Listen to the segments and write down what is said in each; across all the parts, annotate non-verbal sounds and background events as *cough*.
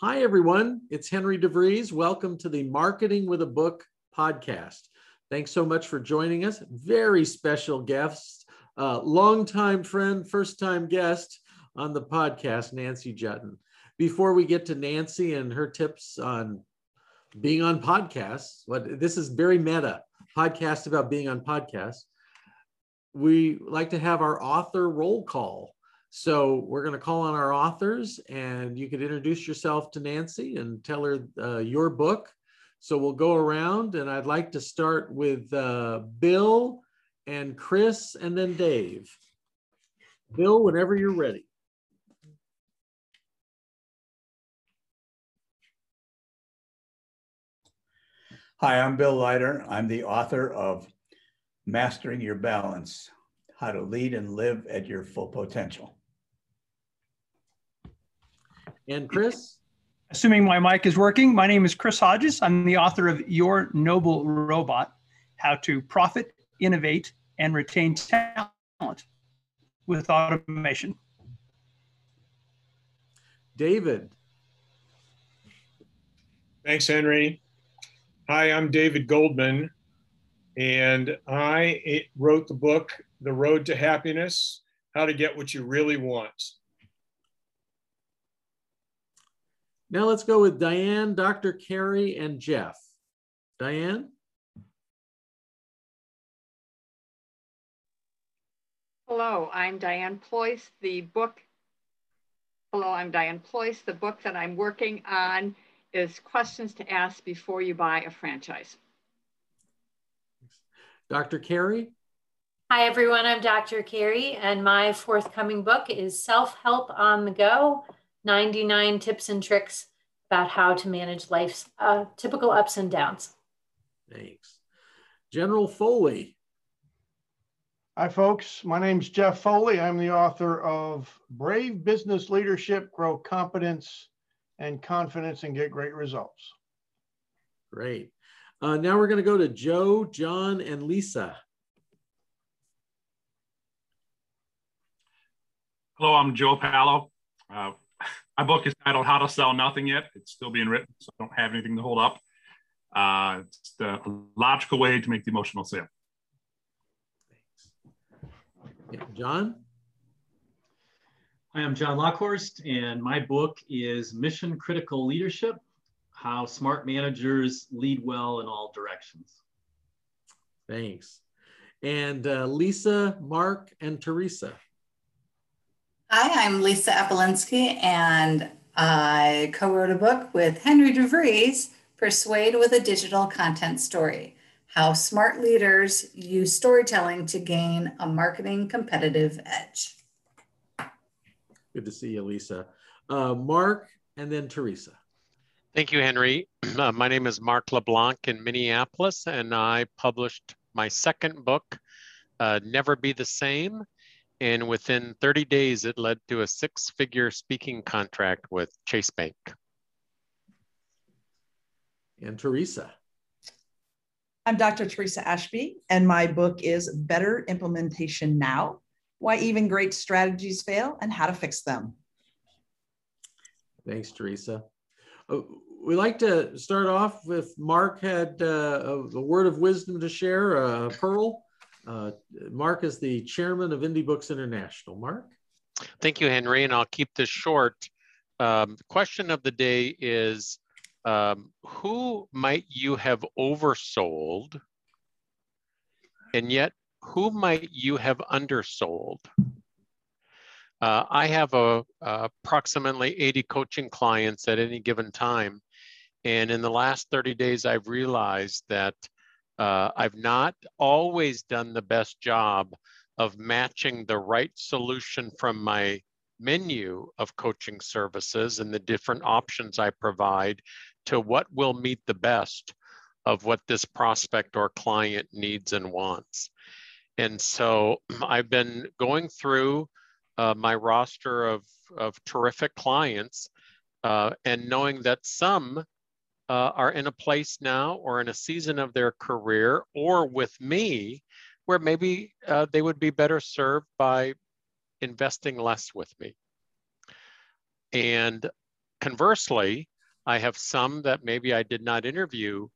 Hi, everyone. It's Henry DeVries. Welcome to the Marketing with a Book podcast. Thanks so much for joining us. Very special guests, uh, longtime friend, first time guest on the podcast, Nancy Juetten. Before we get to Nancy and her tips on being on podcasts, what this is very meta podcast about being on podcasts. We like to have our author roll call. So we're going to call on our authors, and you could introduce yourself to Nancy and tell her uh, your book. So we'll go around, and I'd like to start with uh, Bill and Chris, and then Dave. Bill, whenever you're ready. Hi, I'm Bill Leiter. I'm the author of Mastering Your Balance How to Lead and Live at Your Full Potential. And Chris? Assuming my mic is working, my name is Chris Hodges. I'm the author of Your Noble Robot How to Profit, Innovate, and Retain Talent with Automation. David. Thanks, Henry. Hi, I'm David Goldman, and I wrote the book, The Road to Happiness How to Get What You Really Want. Now let's go with Diane, Dr. Carey, and Jeff. Diane? Hello, I'm Diane Ployce. The book, hello, I'm Diane Ployce. The book that I'm working on is questions to ask before you buy a franchise. Dr. Carey? Hi, everyone. I'm Dr. Carey, and my forthcoming book is Self Help on the Go 99 Tips and Tricks about how to manage life's uh, typical ups and downs. Thanks. General Foley. Hi, folks. My name is Jeff Foley. I'm the author of Brave Business Leadership Grow Competence and confidence and get great results. Great. Uh, now we're going to go to Joe, John, and Lisa. Hello, I'm Joe Palo. Uh, my book is titled How to Sell Nothing Yet. It's still being written, so I don't have anything to hold up. Uh, it's the logical way to make the emotional sale. Yeah, John? Hi, I'm John Lockhorst, and my book is Mission Critical Leadership How Smart Managers Lead Well in All Directions. Thanks. And uh, Lisa, Mark, and Teresa. Hi, I'm Lisa Apolinsky, and I co wrote a book with Henry DeVries Persuade with a Digital Content Story How Smart Leaders Use Storytelling to Gain a Marketing Competitive Edge. Good to see you, Lisa. Uh, Mark, and then Teresa. Thank you, Henry. *clears throat* Uh, my name is Mark LeBlanc in Minneapolis, and I published my second book, uh, Never Be the Same. And within 30 days, it led to a six figure speaking contract with Chase Bank. And Teresa. I'm Dr. Teresa Ashby, and my book is Better Implementation Now why even great strategies fail, and how to fix them. Thanks, Teresa. Uh, we like to start off with Mark had uh, a, a, word of wisdom to share, uh, Pearl. Uh, Mark is the chairman of Indie Books International. Mark? Thank you, Henry, and I'll keep this short. Um, question of the day is, um, who might you have oversold and yet who might you have undersold? Uh, I have a, approximately 80 coaching clients at any given time. And in the last 30 days, I've realized that uh, I've not always done the best job of matching the right solution from my menu of coaching services and the different options I provide to what will meet the best of what this prospect or client needs and wants. And so *clears throat* I've been going through uh, my roster of, of terrific clients uh, and knowing that some uh, are in a place now or in a season of their career or with me where maybe uh, they would be better served by investing less with me. And conversely, I have some that maybe I did not interview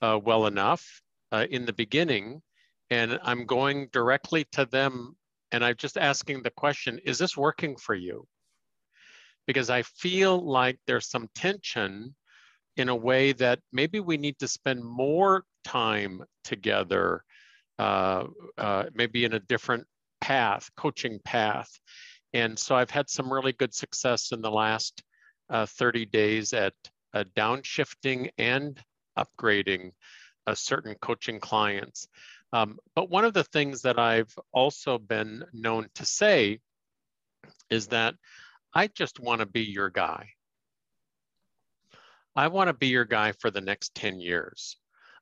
uh, well enough uh, in the beginning, and I'm going directly to them and I'm just asking the question, is this working for you? Because I feel like there's some tension in a way that maybe we need to spend more time together, uh, uh, maybe in a different path, coaching path. And so I've had some really good success in the last uh, 30 days at uh, downshifting and upgrading uh, certain coaching clients. Um, but one of the things that I've also been known to say is that I just want to be your guy. I want to be your guy for the next 10 years.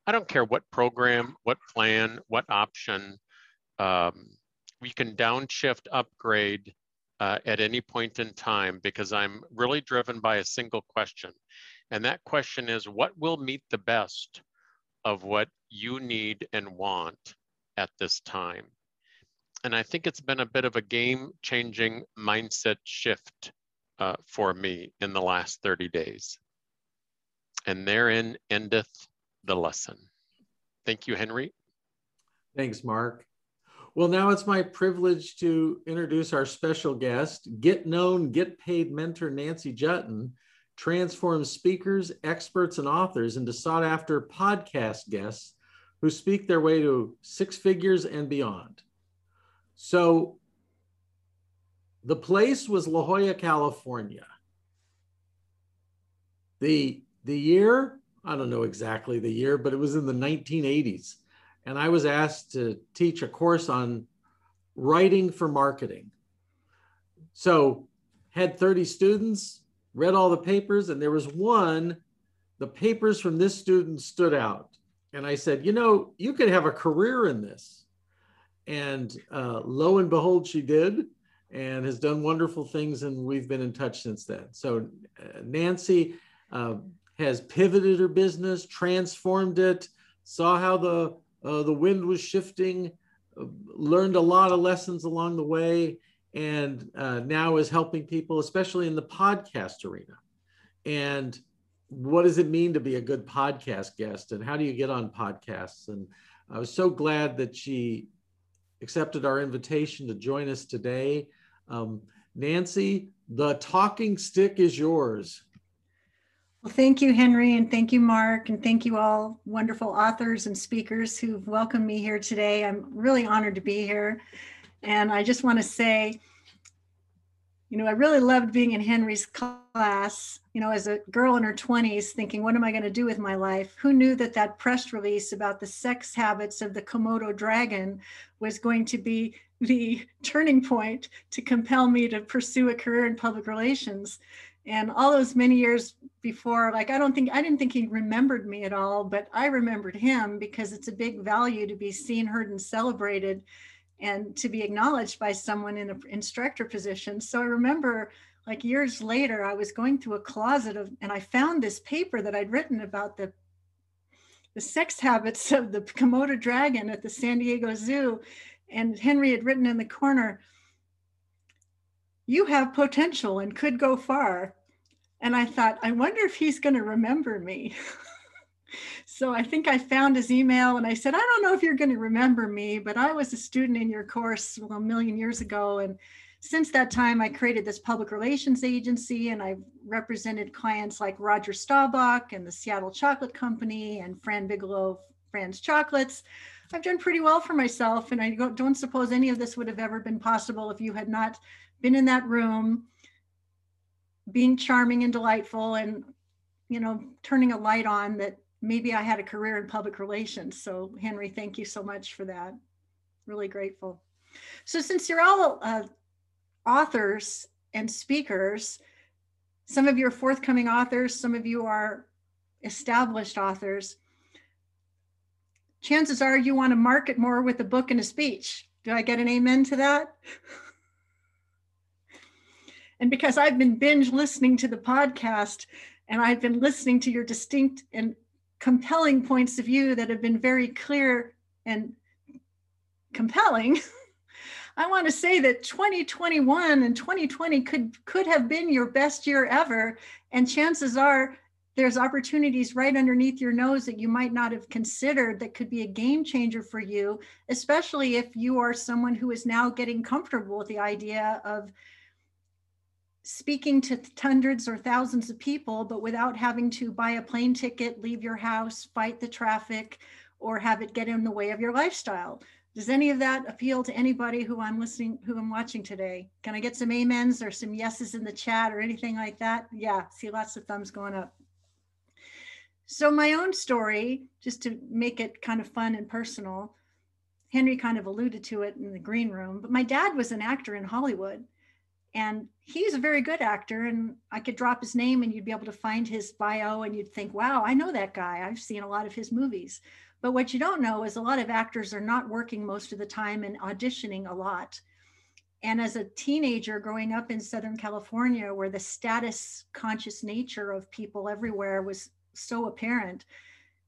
I don't care what program, what plan, what option. Um, we can downshift, upgrade uh, at any point in time because I'm really driven by a single question. And that question is what will meet the best of what you need and want at this time. And I think it's been a bit of a game changing mindset shift uh, for me in the last 30 days. And therein endeth the lesson. Thank you, Henry. Thanks, Mark. Well, now it's my privilege to introduce our special guest, Get Known, Get Paid mentor Nancy Juetten, transforms speakers, experts, and authors into sought after podcast guests who speak their way to six figures and beyond. So the place was La Jolla, California. The, the year, I don't know exactly the year, but it was in the 1980s. And I was asked to teach a course on writing for marketing. So had 30 students, read all the papers, and there was one, the papers from this student stood out and I said, you know, you could have a career in this. And uh, lo and behold, she did and has done wonderful things. And we've been in touch since then. So uh, Nancy uh, has pivoted her business, transformed it, saw how the, uh, the wind was shifting, uh, learned a lot of lessons along the way, and uh, now is helping people, especially in the podcast arena. And what does it mean to be a good podcast guest and how do you get on podcasts? And i was so glad that she accepted our invitation to join us today. Um, nancy the talking stick is yours well thank you henry and thank you mark and thank you all wonderful authors and speakers who've welcomed me here today i'm really honored to be here and i just want to say you know, I really loved being in Henry's class, you know, as a girl in her 20s, thinking, what am I going to do with my life? Who knew that that press release about the sex habits of the Komodo dragon was going to be the *laughs* turning point to compel me to pursue a career in public relations? And all those many years before, like, I don't think, I didn't think he remembered me at all, but I remembered him because it's a big value to be seen, heard, and celebrated and to be acknowledged by someone in an instructor position. So I remember like years later, I was going through a closet of, and I found this paper that I'd written about the the sex habits of the Komodo dragon at the San Diego Zoo. And Henry had written in the corner, you have potential and could go far. And I thought, I wonder if he's going to remember me. *laughs* so I think I found his email and I said, I don't know if you're going to remember me, but I was a student in your course well, a million years ago. And since that time, I created this public relations agency and I've represented clients like Roger Staubach and the Seattle Chocolate Company and Fran Bigelow, Fran's Chocolates. I've done pretty well for myself. And I don't suppose any of this would have ever been possible if you had not been in that room, being charming and delightful and you know turning a light on that maybe I had a career in public relations. So Henry, thank you so much for that. Really grateful. So since you're all uh, authors and speakers, some of you are forthcoming authors, some of you are established authors. Chances are you want to market more with a book and a speech. Do I get an amen to that? *laughs* and because I've been binge listening to the podcast and I've been listening to your distinct and compelling points of view that have been very clear and compelling, *laughs* I want to say that 2021 and 2020 could could have been your best year ever, and chances are there's opportunities right underneath your nose that you might not have considered that could be a game changer for you, especially if you are someone who is now getting comfortable with the idea of speaking to hundreds or thousands of people, but without having to buy a plane ticket, leave your house, fight the traffic, or have it get in the way of your lifestyle. Does any of that appeal to anybody who I'm listening, who I'm watching today? Can I get some amens or some yeses in the chat or anything like that? Yeah, see lots of thumbs going up. So my own story, just to make it kind of fun and personal, Henry kind of alluded to it in the green room, but my dad was an actor in Hollywood and he's a very good actor and i could drop his name and you'd be able to find his bio and you'd think wow i know that guy. I've seen a lot of his movies. But what you don't know is a lot of actors are not working most of the time and auditioning a lot. And as a teenager growing up in southern california where the status conscious nature of people everywhere was so apparent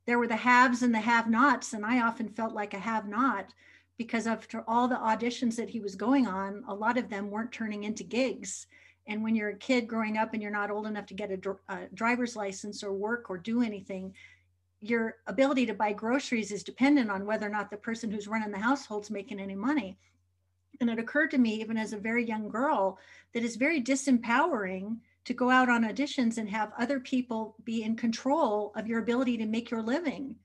there were the haves and the have nots and i often felt like a have not because after all the auditions that he was going on, a lot of them weren't turning into gigs. And when you're a kid growing up and you're not old enough to get a, dr- a driver's license or work or do anything, your ability to buy groceries is dependent on whether or not the person who's running the household's making any money. And it occurred to me, even as a very young girl, that it's very disempowering to go out on auditions and have other people be in control of your ability to make your living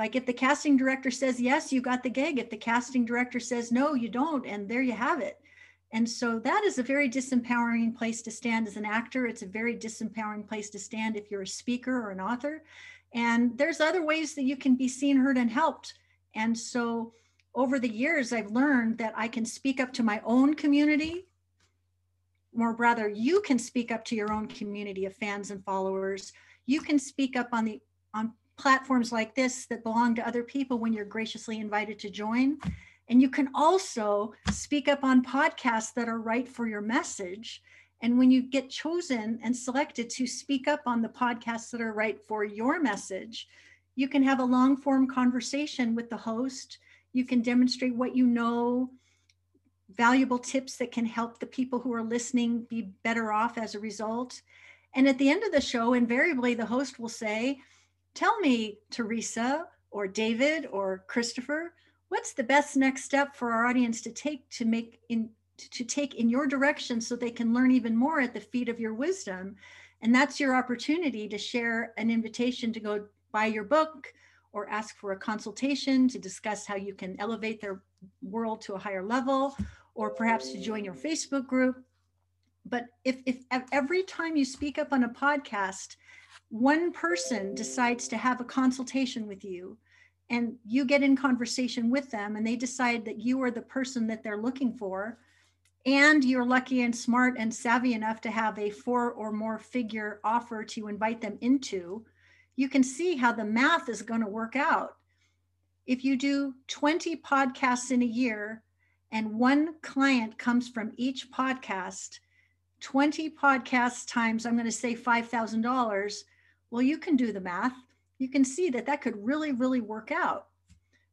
like if the casting director says yes you got the gig. If the casting director says no you don't and there you have it. And so that is a very disempowering place to stand as an actor. It's a very disempowering place to stand if you're a speaker or an author. And there's other ways that you can be seen heard and helped. And so over the years i've learned that i can speak up to my own community or rather you can speak up to your own community of fans and followers. You can speak up on the on platforms like this that belong to other people when you're graciously invited to join. And you can also speak up on podcasts that are right for your message. And when you get chosen and selected to speak up on the podcasts that are right for your message, you can have a long form conversation with the host. You can demonstrate what you know, valuable tips that can help the people who are listening be better off as a result. And at the end of the show, invariably, the host will say, Tell me, Teresa or David or Christopher, what's the best next step for our audience to take to make in to take in your direction so they can learn even more at the feet of your wisdom? And that's your opportunity to share an invitation to go buy your book or ask for a consultation to discuss how you can elevate their world to a higher level or perhaps to join your facebook group. But if, if every time you speak up on a podcast one person decides to have a consultation with you and you get in conversation with them and they decide that you are the person that they're looking for and you're lucky and smart and savvy enough to have a four or more figure offer to invite them into you can see how the math is going to work out. If you do 20 podcasts in a year and one client comes from each podcast 20 podcasts times i'm going to say $5000 well, you can do the math. You can see that that could really, really work out.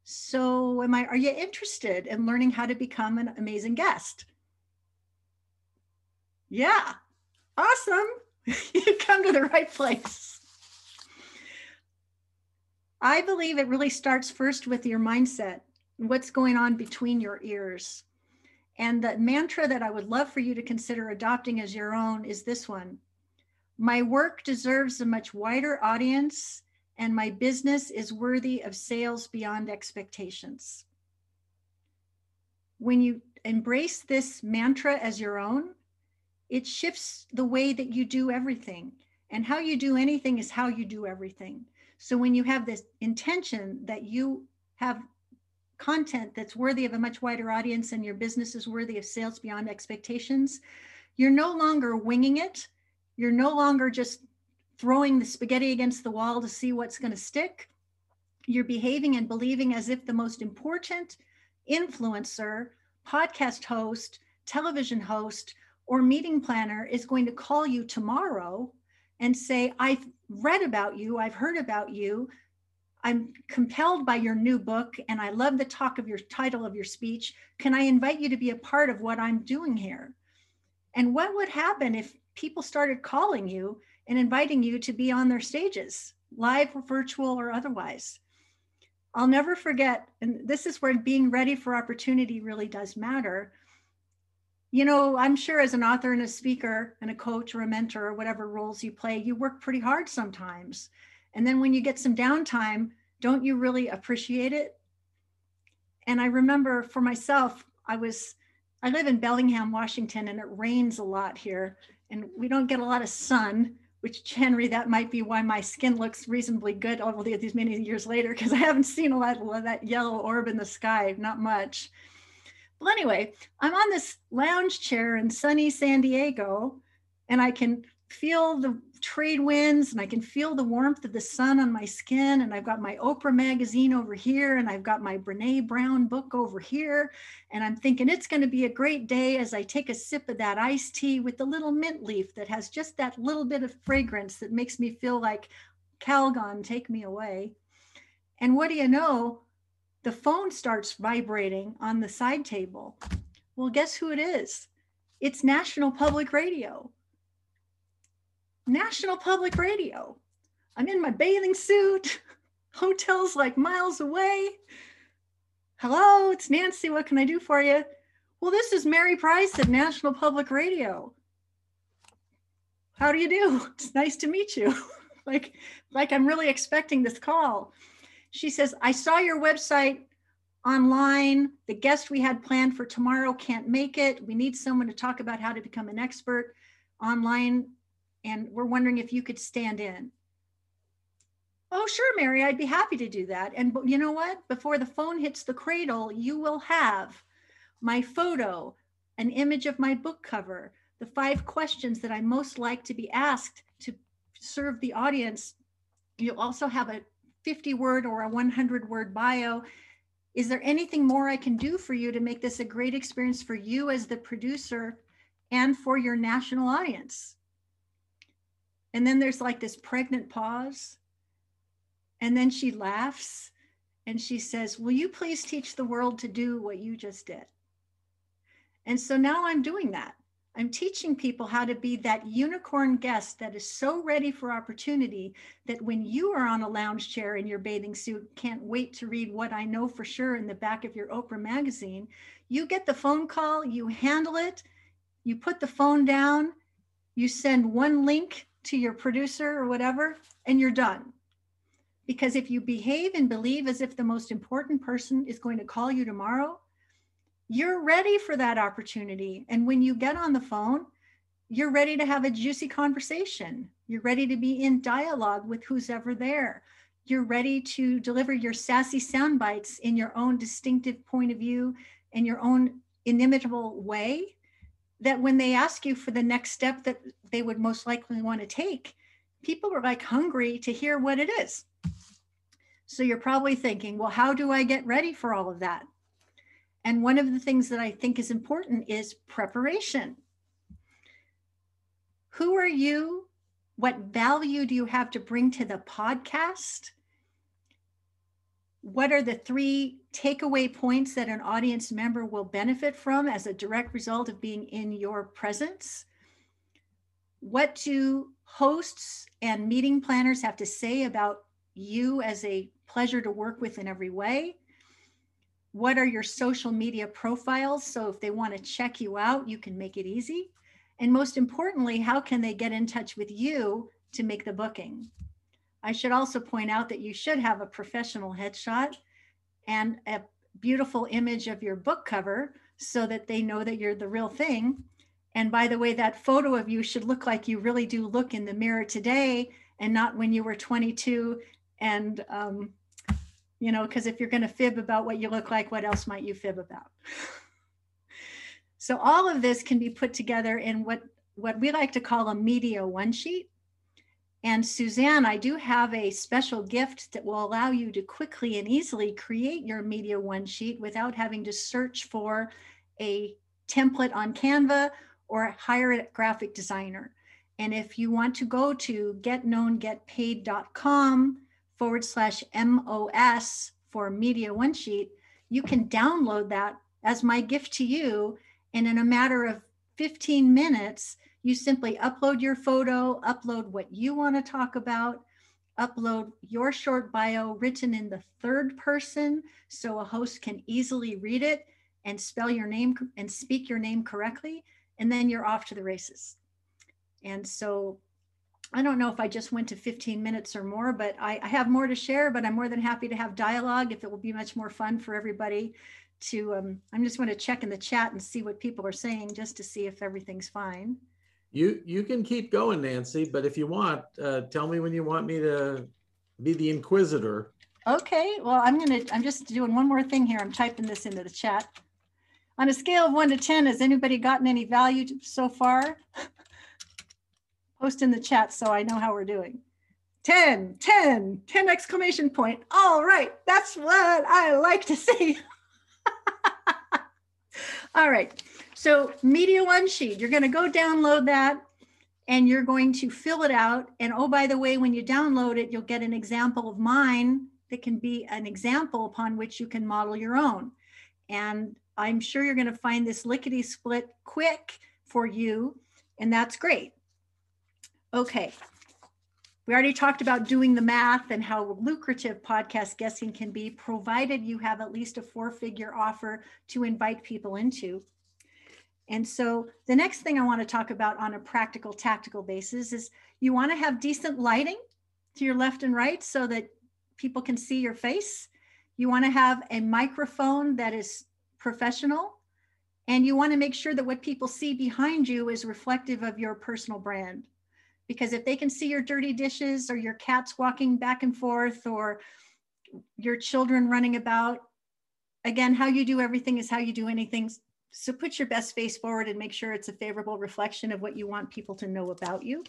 So, am I? Are you interested in learning how to become an amazing guest? Yeah, awesome. *laughs* you come to the right place. I believe it really starts first with your mindset. What's going on between your ears? And the mantra that I would love for you to consider adopting as your own is this one my work deserves a much wider audience, and my business is worthy of sales beyond expectations. When you embrace this mantra as your own, it shifts the way that you do everything. And how you do anything is how you do everything. So when you have this intention that you have content that's worthy of a much wider audience and your business is worthy of sales beyond expectations, you're no longer winging it you're no longer just throwing the spaghetti against the wall to see what's going to stick. You're behaving and believing as if the most important influencer, podcast host, television host, or meeting planner is going to call you tomorrow and say, I've read about you, I've heard about you. I'm compelled by your new book and I love the talk of your title of your speech. Can I invite you to be a part of what I'm doing here? And what would happen if people started calling you and inviting you to be on their stages, live or virtual or otherwise? I'll never forget, and this is where being ready for opportunity really does matter. You know, I'm sure as an author and a speaker and a coach or a mentor or whatever roles you play, you work pretty hard sometimes. And then when you get some downtime, don't you really appreciate it? And I remember for myself, I was, I live in Bellingham, Washington, and it rains a lot here. And we don't get a lot of sun which Henry, that might be why my skin looks reasonably good all these many years later, because I haven't seen a lot of that yellow orb in the sky, not much. Well, anyway, I'm on this lounge chair in sunny San Diego, and I can feel the trade winds and I can feel the warmth of the sun on my skin. And I've got my Oprah magazine over here and I've got my Brene Brown book over here. And I'm thinking it's going to be a great day as I take a sip of that iced tea with the little mint leaf that has just that little bit of fragrance that makes me feel like Calgon, take me away. And what do you know? The phone starts vibrating on the side table. Well, guess who it is? It's National Public Radio. National Public Radio. I'm in my bathing suit. *laughs* Hotel's like miles away. Hello, it's Nancy. What can I do for you? Well, this is Mary Price at National Public Radio. How do you do? *laughs* It's nice to meet you. *laughs* like, like I'm really expecting this call. She says, I saw your website online. The guest we had planned for tomorrow can't make it. We need someone to talk about how to become an expert online and we're wondering if you could stand in. Oh, sure, Mary, I'd be happy to do that. And you know what? Before the phone hits the cradle, you will have my photo, an image of my book cover, the five questions that I most like to be asked to serve the audience. You'll also have a 50 word or a 100 word bio. Is there anything more I can do for you to make this a great experience for you as the producer and for your national audience? And then there's like this pregnant pause. And then she laughs and she says, Will you please teach the world to do what you just did? And so now I'm doing that. I'm teaching people how to be that unicorn guest that is so ready for opportunity that when you are on a lounge chair in your bathing suit, can't wait to read what I know for sure in the back of your Oprah magazine, you get the phone call, you handle it, you put the phone down, you send one link to your producer or whatever, and you're done. Because if you behave and believe as if the most important person is going to call you tomorrow, you're ready for that opportunity. And when you get on the phone, you're ready to have a juicy conversation. You're ready to be in dialogue with who's ever there. You're ready to deliver your sassy sound bites in your own distinctive point of view and your own inimitable way that when they ask you for the next step that they would most likely want to take, people are like hungry to hear what it is. So you're probably thinking, well, how do I get ready for all of that? And one of the things that I think is important is preparation. Who are you? What value do you have to bring to the podcast? What are the three takeaway points that an audience member will benefit from as a direct result of being in your presence? What do hosts and meeting planners have to say about you as a pleasure to work with in every way? What are your social media profiles? So if they want to check you out, you can make it easy. And most importantly, how can they get in touch with you to make the booking? I should also point out that you should have a professional headshot and a beautiful image of your book cover so that they know that you're the real thing. And by the way, that photo of you should look like you really do look in the mirror today and not when you were 22. And, um, you know, because if you're going to fib about what you look like, what else might you fib about? *laughs* so all of this can be put together in what, what we like to call a media one sheet. And Suzanne, I do have a special gift that will allow you to quickly and easily create your Media One sheet without having to search for a template on Canva or hire a graphic designer. And if you want to go to getknowngetpaid.com forward slash MOS for Media One Sheet, you can download that as my gift to you. And in a matter of 15 minutes, you simply upload your photo, upload what you want to talk about, upload your short bio written in the third person so a host can easily read it and spell your name and speak your name correctly. And then you're off to the races. And so I don't know if I just went to 15 minutes or more, but I, I, have more to share, but I'm more than happy to have dialogue if it will be much more fun for everybody to, um, I'm just going to check in the chat and see what people are saying just to see if everything's fine. You, you can keep going, Nancy, but if you want, uh, tell me when you want me to be the inquisitor. Okay, well, I'm to, I'm just doing one more thing here. I'm typing this into the chat. On a scale of one to 10, has anybody gotten any value so far? Post in the chat so I know how we're doing. 10, 10, 10 exclamation point. All right, that's what I like to see. *laughs* All right, so Media One Sheet, you're gonna go download that and you're going to fill it out. And oh, by the way, when you download it, you'll get an example of mine that can be an example upon which you can model your own. And I'm sure you're gonna find this lickety split quick for you, and that's great. Okay. We already talked about doing the math and how lucrative podcast guessing can be, provided you have at least a four figure offer to invite people into. And so the next thing I want to talk about on a practical, tactical basis is you want to have decent lighting to your left and right so that people can see your face. You want to have a microphone that is professional. And you want to make sure that what people see behind you is reflective of your personal brand because if they can see your dirty dishes or your cats walking back and forth or your children running about again how you do everything is how you do anything so put your best face forward and make sure it's a favorable reflection of what you want people to know about you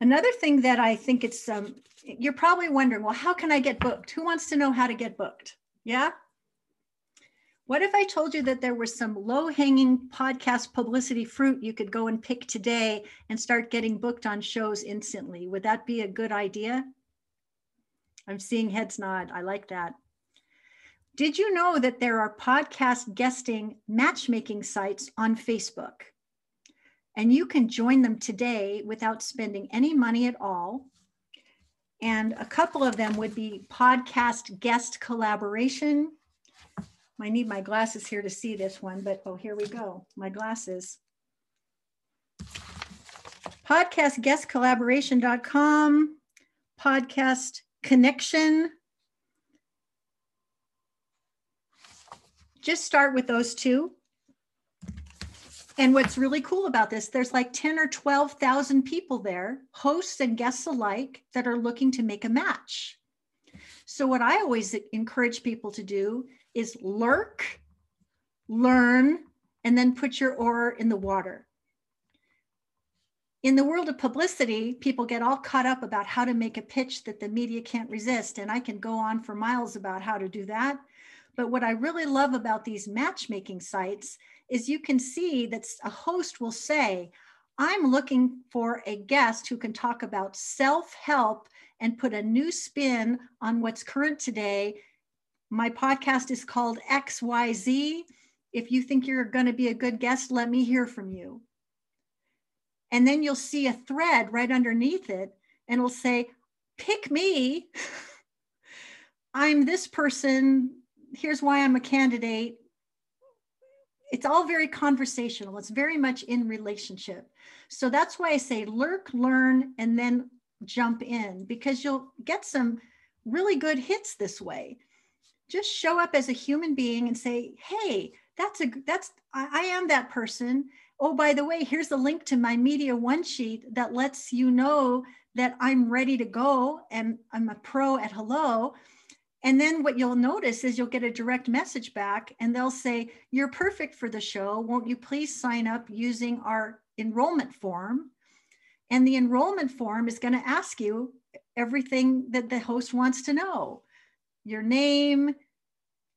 another thing that i think it's um, you're probably wondering well how can i get booked who wants to know how to get booked yeah what if I told you that there was some low hanging podcast publicity fruit you could go and pick today and start getting booked on shows instantly? Would that be a good idea? I'm seeing heads nod. I like that. Did you know that there are podcast guesting matchmaking sites on Facebook? And you can join them today without spending any money at all. And a couple of them would be Podcast Guest Collaboration I need my glasses here to see this one, but oh, here we go. My glasses. Podcastguestcollaboration.com, podcast connection. Just start with those two. And what's really cool about this, there's like 10 or 12,000 people there, hosts and guests alike, that are looking to make a match. So, what I always encourage people to do is lurk, learn, and then put your oar in the water. In the world of publicity, people get all caught up about how to make a pitch that the media can't resist. And I can go on for miles about how to do that. But what I really love about these matchmaking sites is you can see that a host will say, I'm looking for a guest who can talk about self help and put a new spin on what's current today my podcast is called XYZ. If you think you're going to be a good guest, let me hear from you. And then you'll see a thread right underneath it, and it'll say, Pick me. *laughs* I'm this person. Here's why I'm a candidate. It's all very conversational. It's very much in relationship. So that's why I say lurk, learn, and then jump in because you'll get some really good hits this way just show up as a human being and say, hey, that's a that's I, I am that person. Oh, by the way, here's a link to my media one sheet that lets you know that I'm ready to go and I'm a pro at hello. And then what you'll notice is you'll get a direct message back and they'll say, You're perfect for the show. Won't you please sign up using our enrollment form? And the enrollment form is going to ask you everything that the host wants to know your name,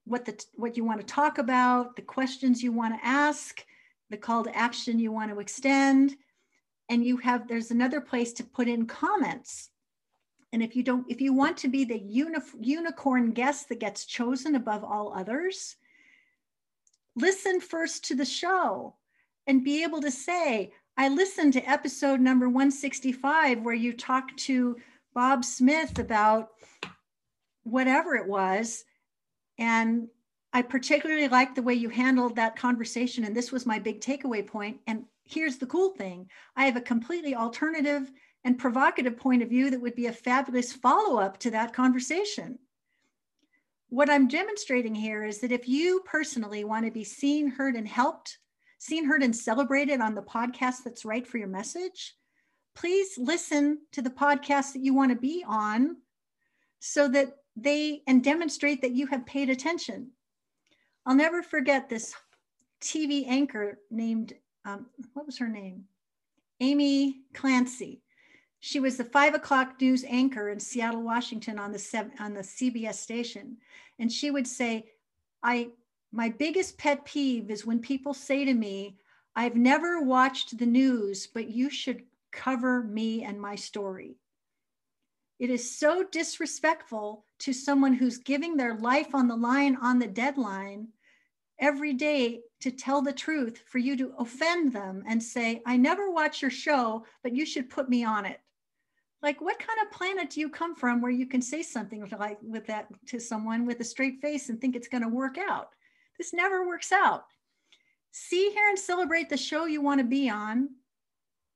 what the what you want to talk about, the questions you want to ask, the call to action you want to extend, and you have there's another place to put in comments. And if you don't, if you want to be the uni- unicorn guest that gets chosen above all others, listen first to the show and be able to say, I listened to episode number 165 where you talked to Bob Smith about whatever it was. And I particularly liked the way you handled that conversation. And this was my big takeaway point. And here's the cool thing I have a completely alternative and provocative point of view that would be a fabulous follow up to that conversation. What I'm demonstrating here is that if you personally want to be seen, heard, and helped, seen, heard, and celebrated on the podcast that's right for your message, please listen to the podcast that you want to be on so that they and demonstrate that you have paid attention. I'll never forget this TV anchor named, um, what was her name? Amy Clancy. She was the five o'clock news anchor in Seattle, Washington on the, on the CBS station. And she would say, I, my biggest pet peeve is when people say to me, I've never watched the news, but you should cover me and my story. It is so disrespectful to someone who's giving their life on the line on the deadline every day to tell the truth for you to offend them and say, I never watch your show, but you should put me on it. Like, what kind of planet do you come from where you can say something like with that to someone with a straight face and think it's going to work out? This never works out. See here and celebrate the show you want to be on.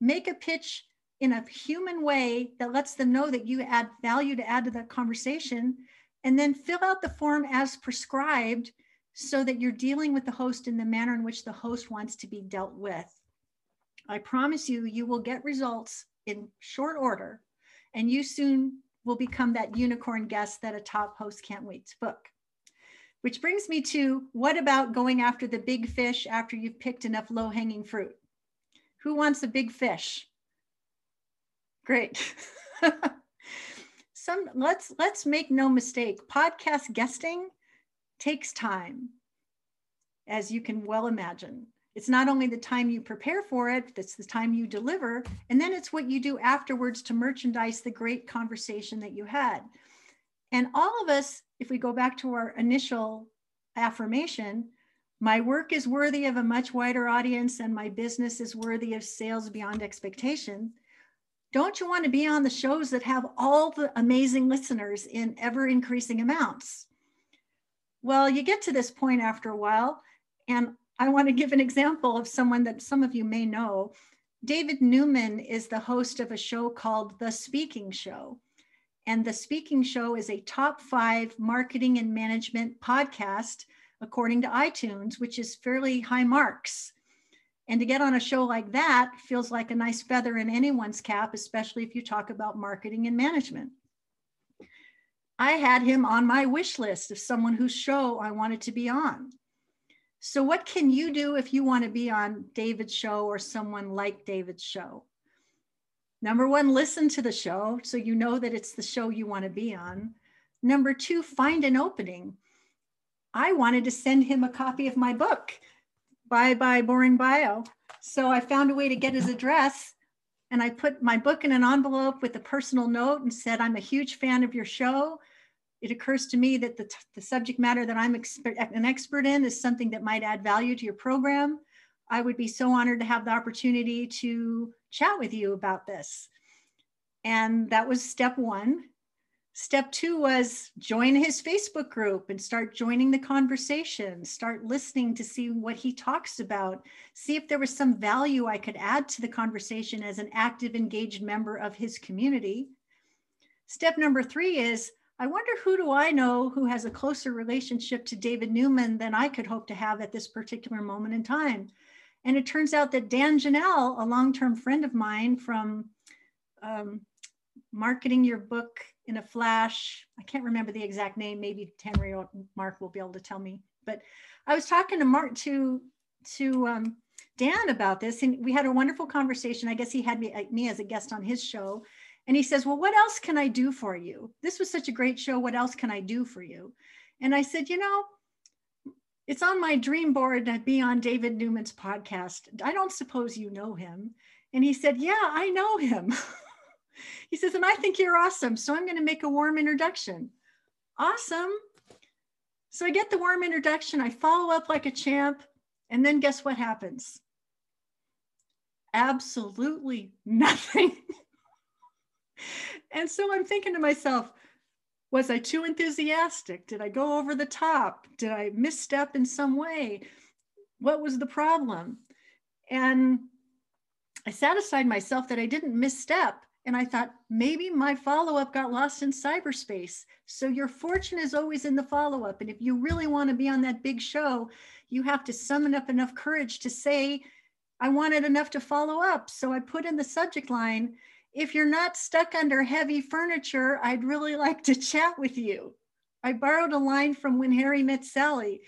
Make a pitch in a human way that lets them know that you add value to add to that conversation. And then fill out the form as prescribed so that you're dealing with the host in the manner in which the host wants to be dealt with. I promise you, you will get results in short order, and you soon will become that unicorn guest that a top host can't wait to book. Which brings me to what about going after the big fish after you've picked enough low hanging fruit? Who wants a big fish? Great. *laughs* Some let's let's make no mistake. Podcast guesting takes time, as you can well imagine. It's not only the time you prepare for it, it's the time you deliver, and then it's what you do afterwards to merchandise the great conversation that you had. And all of us, if we go back to our initial affirmation, my work is worthy of a much wider audience and my business is worthy of sales beyond expectation. Don't you want to be on the shows that have all the amazing listeners in ever increasing amounts? Well, you get to this point after a while, and I want to give an example of someone that some of you may know. David Newman is the host of a show called The Speaking Show. And The Speaking Show is a top five marketing and management podcast, according to iTunes, which is fairly high marks. And to get on a show like that feels like a nice feather in anyone's cap, especially if you talk about marketing and management. I had him on my wish list of someone whose show I wanted to be on. So, what can you do if you want to be on David's show or someone like David's show? Number one, listen to the show so you know that it's the show you want to be on. Number two, find an opening. I wanted to send him a copy of my book, Bye Bye Boring Bio. So I found a way to get his address and I put my book in an envelope with a personal note and said, I'm a huge fan of your show. It occurs to me that the, the subject matter that I'm an expert in is something that might add value to your program. I would be so honored to have the opportunity to chat with you about this. And that was step one. Step two was join his Facebook group and start joining the conversation, start listening to see what he talks about, see if there was some value I could add to the conversation as an active, engaged member of his community. Step number three is I wonder who do I know who has a closer relationship to David Newman than I could hope to have at this particular moment in time. And it turns out that Dan Janal, a long term friend of mine from um, marketing your book in a flash. I can't remember the exact name. Maybe Henry or Mark will be able to tell me. But I was talking to Mark to to um, Dan about this, and we had a wonderful conversation. I guess he had me, me as a guest on his show, and he says, "Well, what else can I do for you? This was such a great show. What else can I do for you?" And I said, "You know." It's on my dream board to be on David Newman's podcast. I don't suppose you know him. And he said, Yeah, I know him. *laughs* he says, and I think you're awesome. So I'm going to make a warm introduction. Awesome. So I get the warm introduction. I follow up like a champ. And then guess what happens? Absolutely nothing. *laughs* and so I'm thinking to myself, was I too enthusiastic? Did I go over the top? Did I misstep in some way? What was the problem? And I satisfied myself that I didn't misstep. And I thought maybe my follow up got lost in cyberspace. So your fortune is always in the follow up. And if you really want to be on that big show, you have to summon up enough courage to say, I wanted enough to follow up. So I put in the subject line if you're not stuck under heavy furniture, I'd really *laughs* like to chat with you. I borrowed a line from When Harry Met Sally.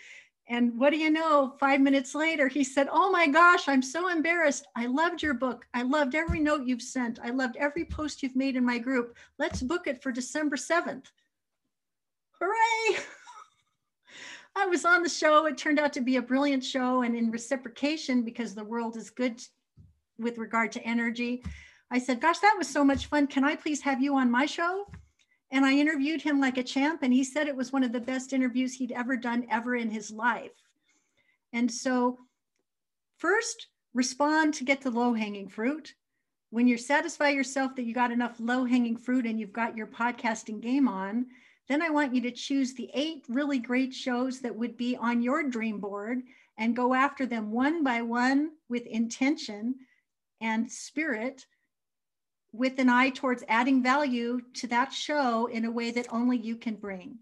And what do you know? Five minutes later, he said, Oh my gosh, I'm so embarrassed. I loved your book. I loved every note you've sent. I loved every post you've made in my group. Let's book it for December 7th. Hooray! *laughs* I was on the show. It turned out to be a brilliant show. And in reciprocation, because the world is good with regard to energy, I said, Gosh, that was so much fun. Can I please have you on my show? And I interviewed him like a champ, and he said it was one of the best interviews he'd ever done ever in his life. And so, first, respond to get the low hanging fruit. When you satisfy yourself that you got enough low hanging fruit and you've got your podcasting game on, then I want you to choose the eight really great shows that would be on your dream board and go after them one by one with intention and spirit with an eye towards adding value to that show in a way that only you can bring.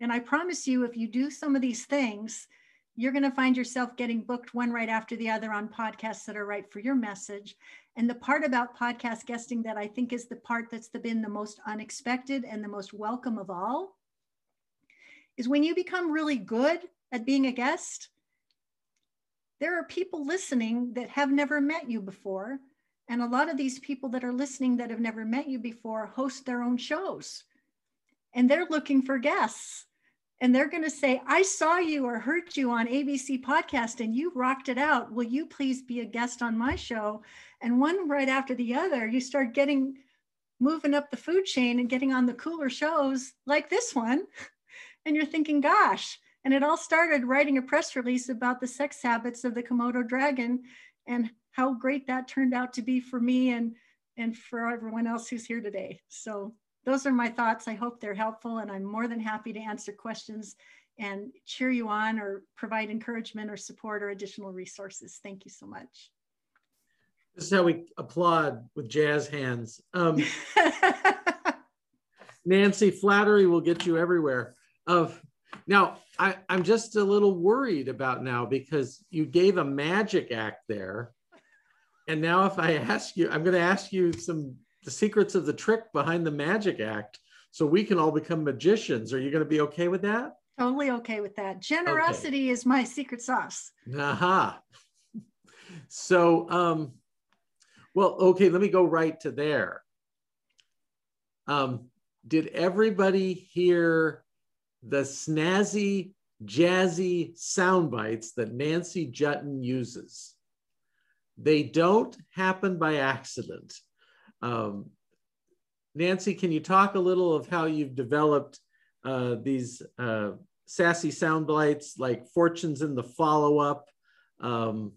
And I promise you, if you do some of these things, you're going to find yourself getting booked one right after the other on podcasts that are right for your message. And the part about podcast guesting that I think is the part that's been the most unexpected and the most welcome of all is when you become really good at being a guest, there are people listening that have never met you before and a lot of these people that are listening that have never met you before host their own shows. And they're looking for guests. And they're going to say, I saw you or heard you on ABC podcast and you rocked it out. Will you please be a guest on my show? And one right after the other, you start getting moving up the food chain and getting on the cooler shows like this one. *laughs* And you're thinking, gosh, and it all started writing a press release about the sex habits of the Komodo dragon and how great that turned out to be for me and and for everyone else who's here today. So those are my thoughts. I hope they're helpful and I'm more than happy to answer questions and cheer you on or provide encouragement or support or additional resources. Thank you so much. This is how we applaud with jazz hands. Um, *laughs* Nancy, flattery will get you everywhere. Of now, I, I'm just a little worried about now because you gave a magic act there and now, if I ask you, I'm going to ask you some the secrets of the trick behind the magic act, so we can all become magicians. Are you going to be okay with that? Totally okay with that. Generosity okay. is my secret sauce. Aha. So, um, well, okay. Let me go right to there. Um, did everybody hear the snazzy, jazzy sound bites that Nancy Juetten uses? They don't happen by accident. Um, Nancy, can you talk a little of how you've developed uh, these uh, sassy sound bites like fortunes in the follow up? Um,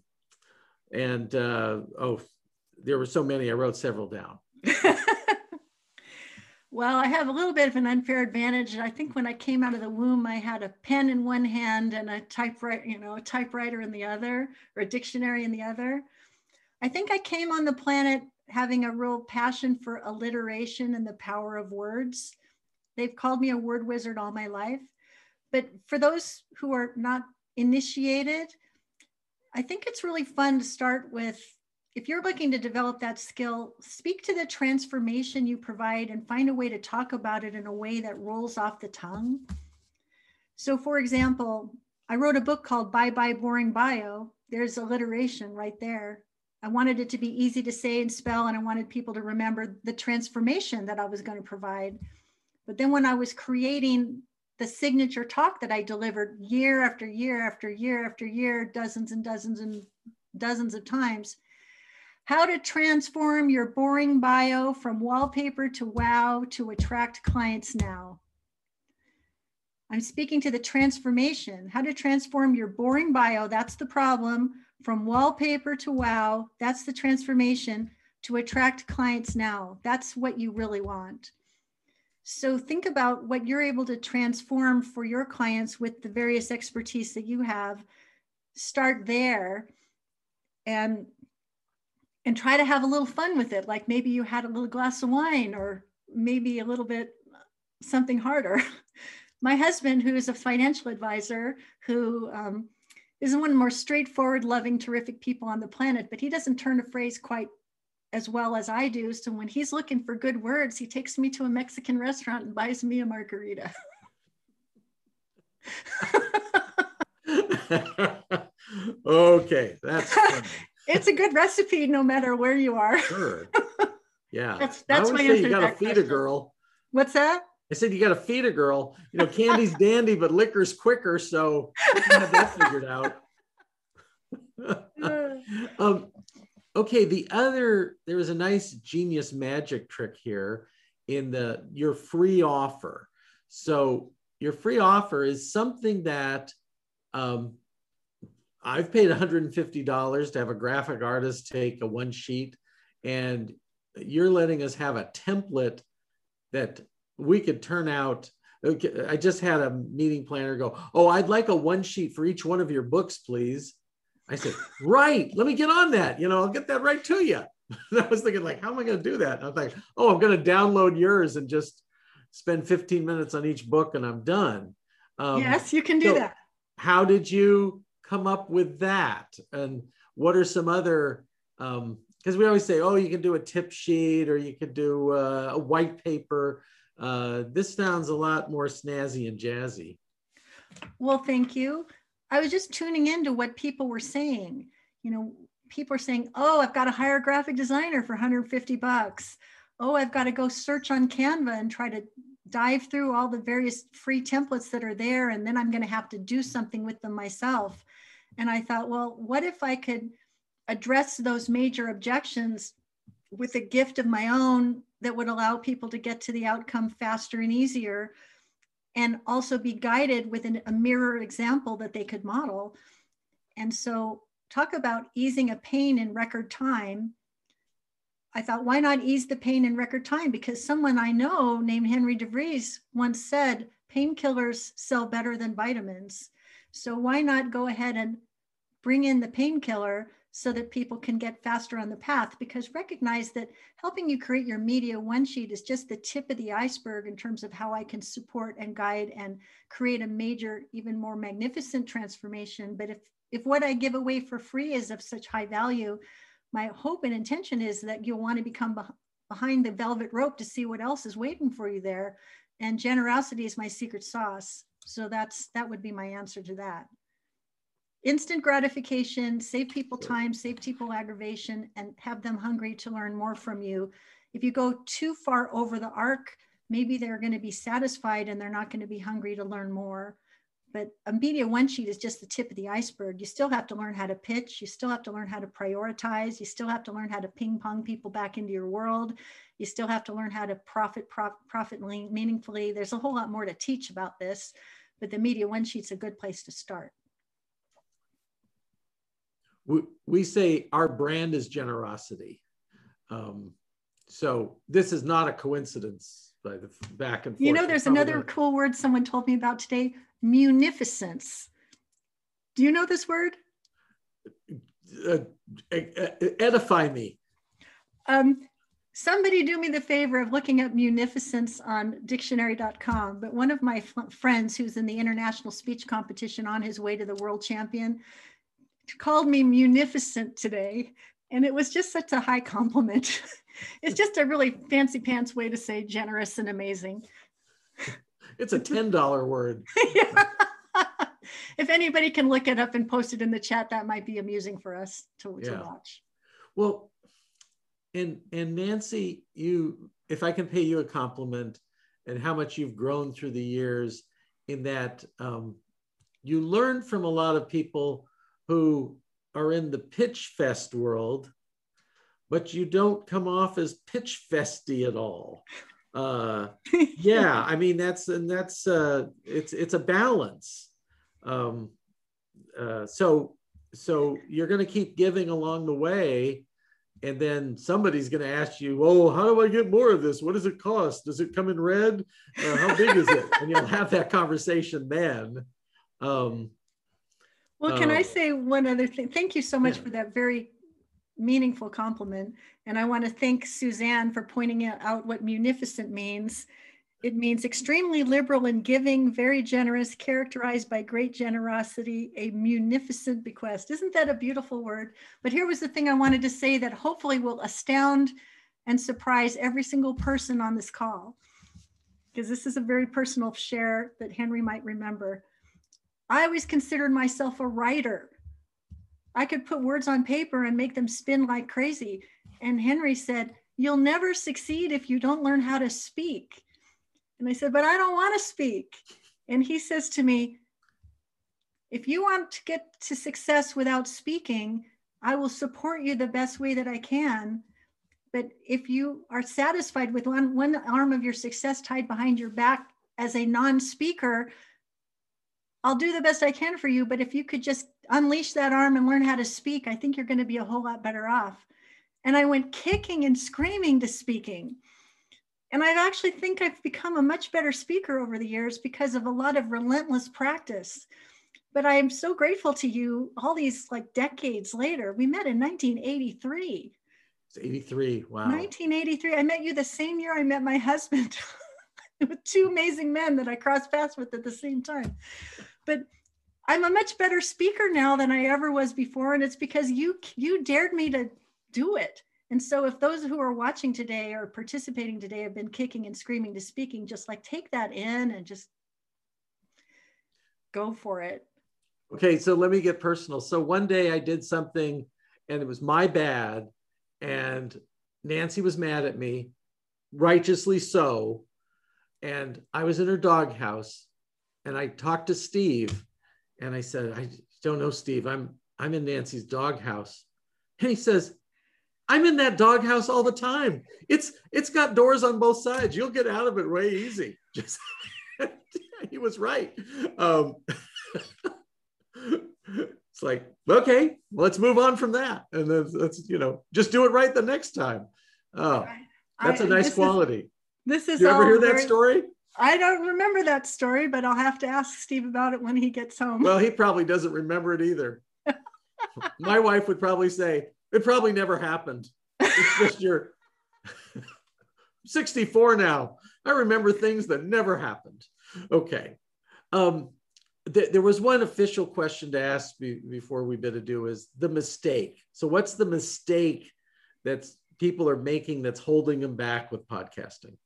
and uh, oh, there were so many, I wrote several down. *laughs* well, I have a little bit of an unfair advantage. I think when I came out of the womb, I had a pen in one hand and a typewriter, you know, a typewriter in the other, or a dictionary in the other. I think I came on the planet having a real passion for alliteration and the power of words. They've called me a word wizard all my life. But for those who are not initiated, I think it's really fun to start with if you're looking to develop that skill, speak to the transformation you provide and find a way to talk about it in a way that rolls off the tongue. So, for example, I wrote a book called Bye Bye Boring Bio. There's alliteration right there. I wanted it to be easy to say and spell, and I wanted people to remember the transformation that I was going to provide. But then when I was creating the signature talk that I delivered year after year after year after year, dozens and dozens and dozens of times, How to transform your boring bio from wallpaper to wow to attract clients now. I'm speaking to the transformation, how to transform your boring bio, that's the problem, from wallpaper to wow, that's the transformation to attract clients now. That's what you really want. So think about what you're able to transform for your clients with the various expertise that you have. Start there and and try to have a little fun with it. Like maybe you had a little glass of wine or maybe a little bit something harder. *laughs* My husband, who is a financial advisor, who um, is one of the more straightforward, loving, terrific people on the planet, but he doesn't turn a phrase quite as well as I do. So when he's looking for good words, he takes me to a Mexican restaurant and buys me a margarita. *laughs* okay, that's funny. *laughs* it's a good recipe no matter where you are. Sure. *laughs* Yeah. That's that's I my always say answer you gotta that feed a girl. What's that? I said you gotta feed a girl. You know, candy's *laughs* dandy, but liquor's quicker, so have that figured out. *laughs* um, okay, the other there was a nice genius magic trick here in the your free offer. So your free offer is something that um, I've paid $150 to have a graphic artist take a one sheet, and you're letting us have a template that we could turn out. I just had a meeting planner go, Oh, I'd like a one sheet for each one of your books, please. I said, *laughs* Right, let me get on that. You know, I'll get that right to you. *laughs* And I was thinking, like, how am I going to do that? And I was like, Oh, I'm going to download yours and just spend 15 minutes on each book and I'm done. Um, yes, you can do so that. How did you come up with that? And what are some other, because we always say, oh, you can do a tip sheet or you could do uh, a white paper. Uh, this sounds a lot more snazzy and jazzy. Well, thank you. I was just tuning into what people were saying. You know, people are saying, "Oh, I've got to hire a graphic designer for 150 bucks. Oh, I've got to go search on Canva and try to dive through all the various free templates that are there and then I'm going to have to do something with them myself." And I thought, well, what if I could address those major objections with a gift of my own that would allow people to get to the outcome faster and easier and also be guided with an, a mirror example that they could model. And so, talk about easing a pain in record time. I thought, why not ease the pain in record time? Because someone I know named Henry DeVries once said, painkillers sell better than vitamins. So, why not go ahead and bring in the painkiller so that people can get faster on the path because recognize that helping you create your media one sheet is just the tip of the iceberg in terms of how I can support and guide and create a major, even more magnificent transformation. But if if what I give away for free is of such high value, my hope and intention is that you'll want to become beh- behind the velvet rope to see what else is waiting for you there. And generosity is my secret sauce. So that's that would be my answer to that instant gratification, save people time, save people aggravation, and have them hungry to learn more from you. If you go too far over the arc, maybe they're going to be satisfied and they're not going to be hungry to learn more. But a media one sheet is just the tip of the iceberg. You still have to learn how to pitch. You still have to learn how to prioritize. You still have to learn how to ping pong people back into your world. You still have to learn how to profit, prof, profit meaningfully. There's a whole lot more to teach about this, but the media one sheet's a good place to start we, we say our brand is generosity. Um, so this is not a coincidence by the back and forth. You know, there's another cool word someone told me about today munificence. Do you know this word? Uh, edify me. Um, somebody do me the favor of looking up munificence on dictionary.com. But one of my friends who's in the international speech competition on his way to the world champion called me munificent today. And it was just such a high compliment. *laughs* it's just a really fancy pants way to say generous and amazing. It's a $10 word. *laughs* yeah. if anybody can look it up and post it in the chat, that might be amusing for us to, yeah. to watch. Well, and and Nancy, you if I can pay you a compliment and how much you've grown through the years in that um, you learn from a lot of people who are in the pitch fest world, but you don't come off as pitch festy at all. Uh, yeah, I mean that's and that's uh, it's it's a balance. Um, uh, so so you're going to keep giving along the way, and then somebody's going to ask you, "Oh, how do I get more of this? What does it cost? Does it come in red? Uh, how big is it?" And you'll have that conversation then. Um, well, can I um, say one other thing? Thank you so much yeah. for that very meaningful compliment. And I want to thank Suzanne for pointing out what munificent means. It means extremely liberal and giving, very generous, characterized by great generosity, a munificent bequest. Isn't that a beautiful word? But here was the thing I wanted to say that hopefully will astound and surprise every single person on this call, because this is a very personal share that Henry might remember. I always considered myself a writer. I could put words on paper and make them spin like crazy. And Henry said, You'll never succeed if you don't learn how to speak. And I said, But I don't want to speak. And he says to me, If you want to get to success without speaking, I will support you the best way that I can. But if you are satisfied with one, one arm of your success tied behind your back as a non speaker, I'll do the best I can for you, but if you could just unleash that arm and learn how to speak, I think you're going to be a whole lot better off. And I went kicking and screaming to speaking. And I actually think I've become a much better speaker over the years because of a lot of relentless practice. But I am so grateful to you all these like decades later. We met in 1983. It's 83. Wow. 1983. I met you the same year I met my husband. *laughs* with two amazing men that I crossed paths with at the same time but I'm a much better speaker now than I ever was before. And it's because you you dared me to do it. And so if those who are watching today or participating today have been kicking and screaming to speaking, just like take that in and just go for it. Okay, so let me get personal. So one day I did something and it was my bad. And Nancy was mad at me, righteously so. And I was in her doghouse and I talked to Steve and I said, I don't know, Steve, I'm, I'm in Nancy's doghouse. And he says, I'm in that doghouse all the time. It's, it's got doors on both sides. You'll get out of it way easy. *laughs* Just, *laughs* he was right. Um, *laughs* it's like, okay, let's move on from that. And then let's, you know, just do it right the next time. Oh, that's a nice this quality. Is, this is you ever hear that story? I don't remember that story, but I'll have to ask Steve about it when he gets home. Well, he probably doesn't remember it either. *laughs* My wife would probably say, it probably never happened. It's just you're *laughs* 64 now. I remember things that never happened. Okay. Um, th- there was one official question to ask be- before we bid adieu is the mistake. So what's the mistake that people are making that's holding them back with podcasting?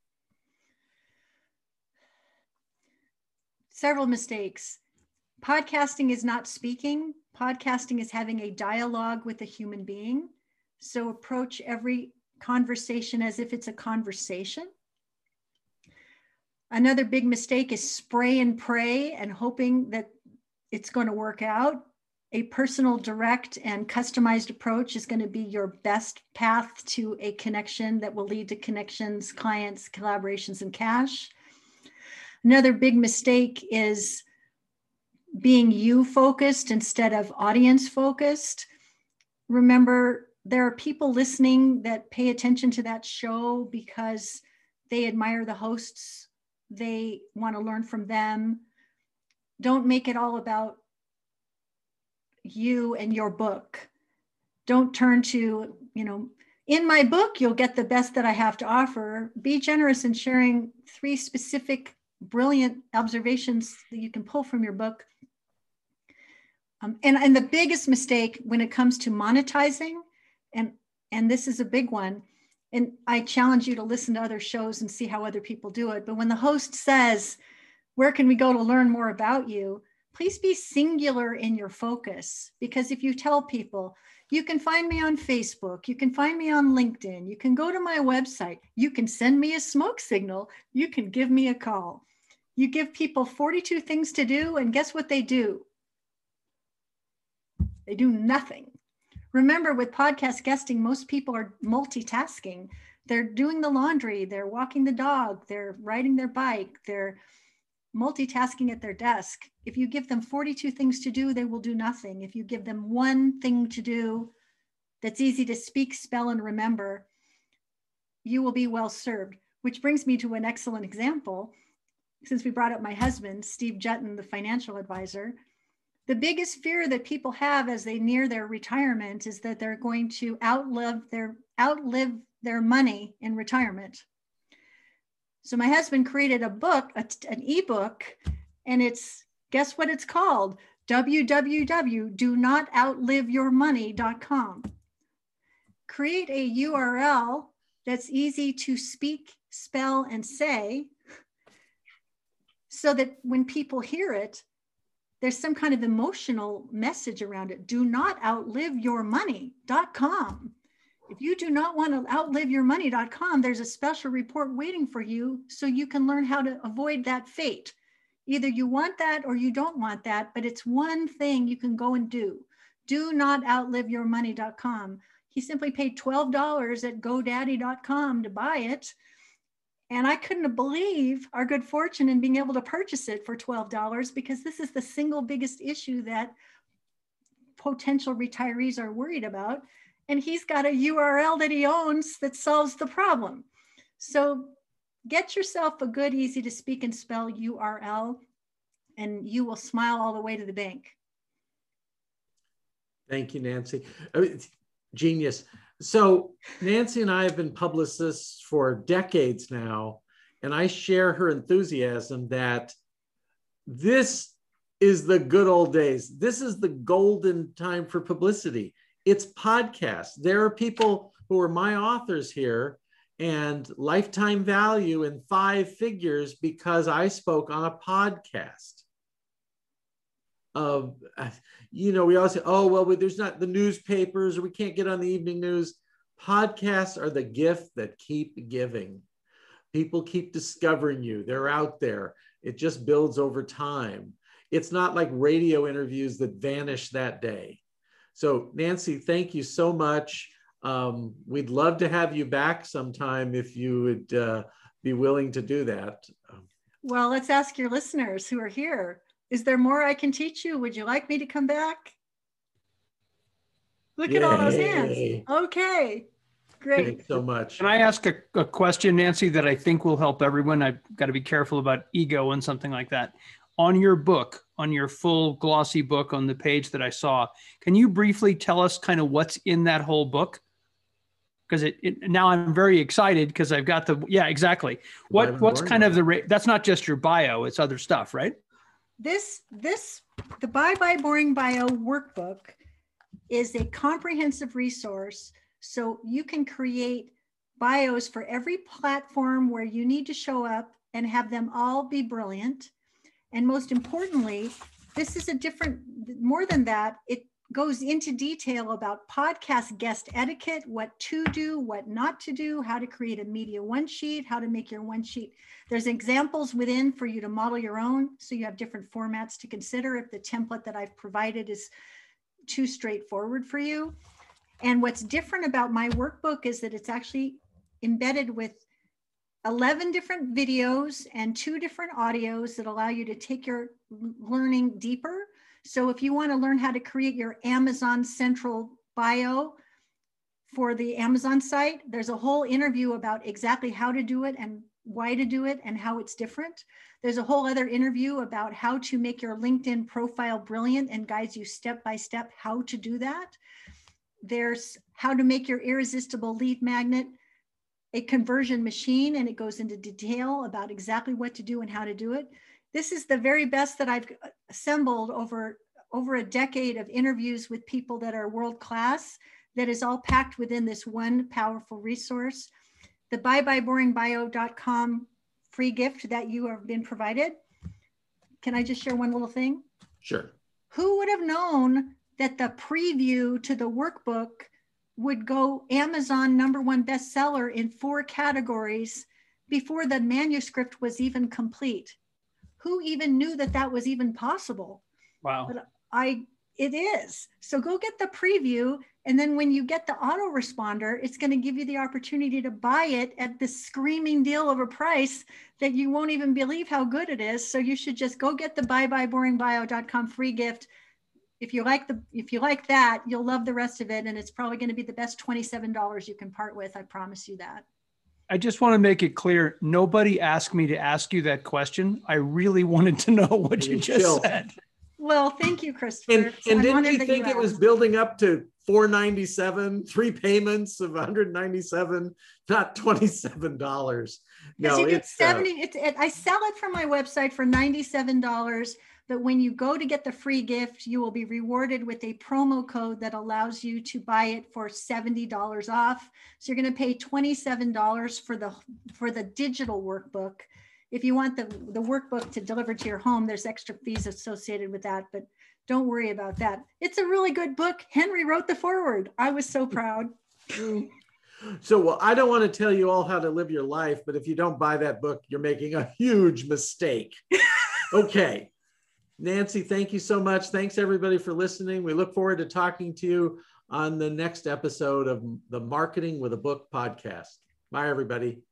Several mistakes. Podcasting is not speaking, podcasting is having a dialogue with a human being. So approach every conversation as if it's a conversation. Another big mistake is spray and pray and hoping that it's going to work out. A personal, direct, and customized approach is going to be your best path to a connection that will lead to connections, clients, collaborations, and cash. Another big mistake is being you focused instead of audience focused. Remember, there are people listening that pay attention to that show because they admire the hosts, they want to learn from them. Don't make it all about you and your book. Don't turn to, you know, in my book, you'll get the best that I have to offer. Be generous in sharing three specific brilliant observations that you can pull from your book. Um, and, and the biggest mistake when it comes to monetizing, and, and this is a big one, and I challenge you to listen to other shows and see how other people do it. But when the host says, Where can we go to learn more about you? Please be singular in your focus. Because if you tell people, you can find me on Facebook. You can find me on LinkedIn. You can go to my website. You can send me a smoke signal. You can give me a call. You give people 42 things to do, and guess what they do? They do nothing. Remember, with podcast guesting, most people are multitasking. They're doing the laundry, they're walking the dog, they're riding their bike, they're multitasking at their desk. If you give them 42 things to do, they will do nothing. If you give them one thing to do that's easy to speak, spell, and remember, you will be well served. Which brings me to an excellent example. Since we brought up my husband, Steve Juetten, the financial advisor, the biggest fear that people have as they near their retirement is that they're going to outlive their outlive their money in retirement. So my husband created a book, a, an ebook, and it's guess what it's called? www.donotoutliveyourmoney.com. Create a URL that's easy to speak, spell, and say so that when people hear it, there's some kind of emotional message around it. Do not outlive your money.com. If you do not want to outlive your money.com, there's a special report waiting for you so you can learn how to avoid that fate. Either you want that or you don't want that, but it's one thing you can go and do. Do not outlive your money.com. He simply paid $12 at godaddy.com to buy it. And I couldn't believe our good fortune in being able to purchase it for $12 because this is the single biggest issue that potential retirees are worried about. And he's got a URL that he owns that solves the problem. So get yourself a good, easy to speak and spell URL, and you will smile all the way to the bank. Thank you, Nancy. Genius. So Nancy and I have been publicists for decades now, and I share her enthusiasm that this is the good old days. This is the golden time for publicity. It's podcasts. There are people who are my authors here and lifetime value in five figures because I spoke on a podcast. Uh, you know, we always say, oh, well, there's not the newspapers or we can't get on the evening news. Podcasts are the gift that keep giving. People keep discovering you, they're out there. It just builds over time. It's not like radio interviews that vanish that day. So, Nancy, thank you so much. Um, we'd love to have you back sometime if you would uh, be willing to do that. Well, let's ask your listeners who are here is there more I can teach you? Would you like me to come back? Look Yay. at all those hands. Okay, great. Thanks so much. Can I ask a, a question, Nancy, that I think will help everyone? I've got to be careful about ego and something like that. On your book, on your full glossy book on the page that I saw, can you briefly tell us kind of what's in that whole book? because it, it, now I'm very excited because I've got the yeah exactly what what's kind of the that's not just your bio it's other stuff right this this the Bye Bye Boring Bio workbook is a comprehensive resource so you can create bios for every platform where you need to show up and have them all be brilliant. And most importantly, this is a different, more than that, it goes into detail about podcast guest etiquette, what to do, what not to do, how to create a media one sheet, how to make your one sheet. There's examples within for you to model your own. So you have different formats to consider if the template that I've provided is too straightforward for you. And what's different about my workbook is that it's actually embedded with 11 different videos and two different audios that allow you to take your learning deeper so if you want to learn how to create your Amazon Central bio for the Amazon site, there's a whole interview about exactly how to do it and why to do it and how it's different. There's a whole other interview about how to make your LinkedIn profile brilliant and guides you step by step how to do that. There's how to make your irresistible lead magnet a conversion machine, and it goes into detail about exactly what to do and how to do it. This is the very best that I've assembled over, over a decade of interviews with people that are world class that is all packed within this one powerful resource. The byebyeboringbio.com free gift that you have been provided. Can I just share one little thing? Sure. Who would have known that the preview to the workbook would go Amazon number one bestseller in four categories before the manuscript was even complete? Who even knew that that was even possible? Wow. But I, It is. So go get the preview. And then when you get the autoresponder, it's going to give you the opportunity to buy it at the screaming deal of a price that you won't even believe how good it is. So you should just go get the byebyeboringbio.com free gift. If you like the if you like that, you'll love the rest of it. And it's probably going to be the best $27 you can part with. I promise you that. I just want to make it clear nobody asked me to ask you that question. I really *laughs* wanted to know what you just Chill. said. Well, thank you, Christopher. And, and didn't you that think it was building up to 497, three payments of 197, not $27? Because No, you get it's uh, 70, it's, it, I sell it from my website for $97. But when you go to get the free gift, you will be rewarded with a promo code that allows you to buy it for $70 off. So you're going to pay $27 for the for the digital workbook. If you want the, the workbook to deliver to your home, there's extra fees associated with that, but don't worry about that. It's a really good book. Henry wrote the foreword. I was so proud. *laughs* So, well, I don't want to tell you all how to live your life, but if you don't buy that book, you're making a huge mistake. *laughs* okay. Nancy, thank you so much. Thanks everybody for listening. We look forward to talking to you on the next episode of the Marketing with a Book podcast. Bye, everybody.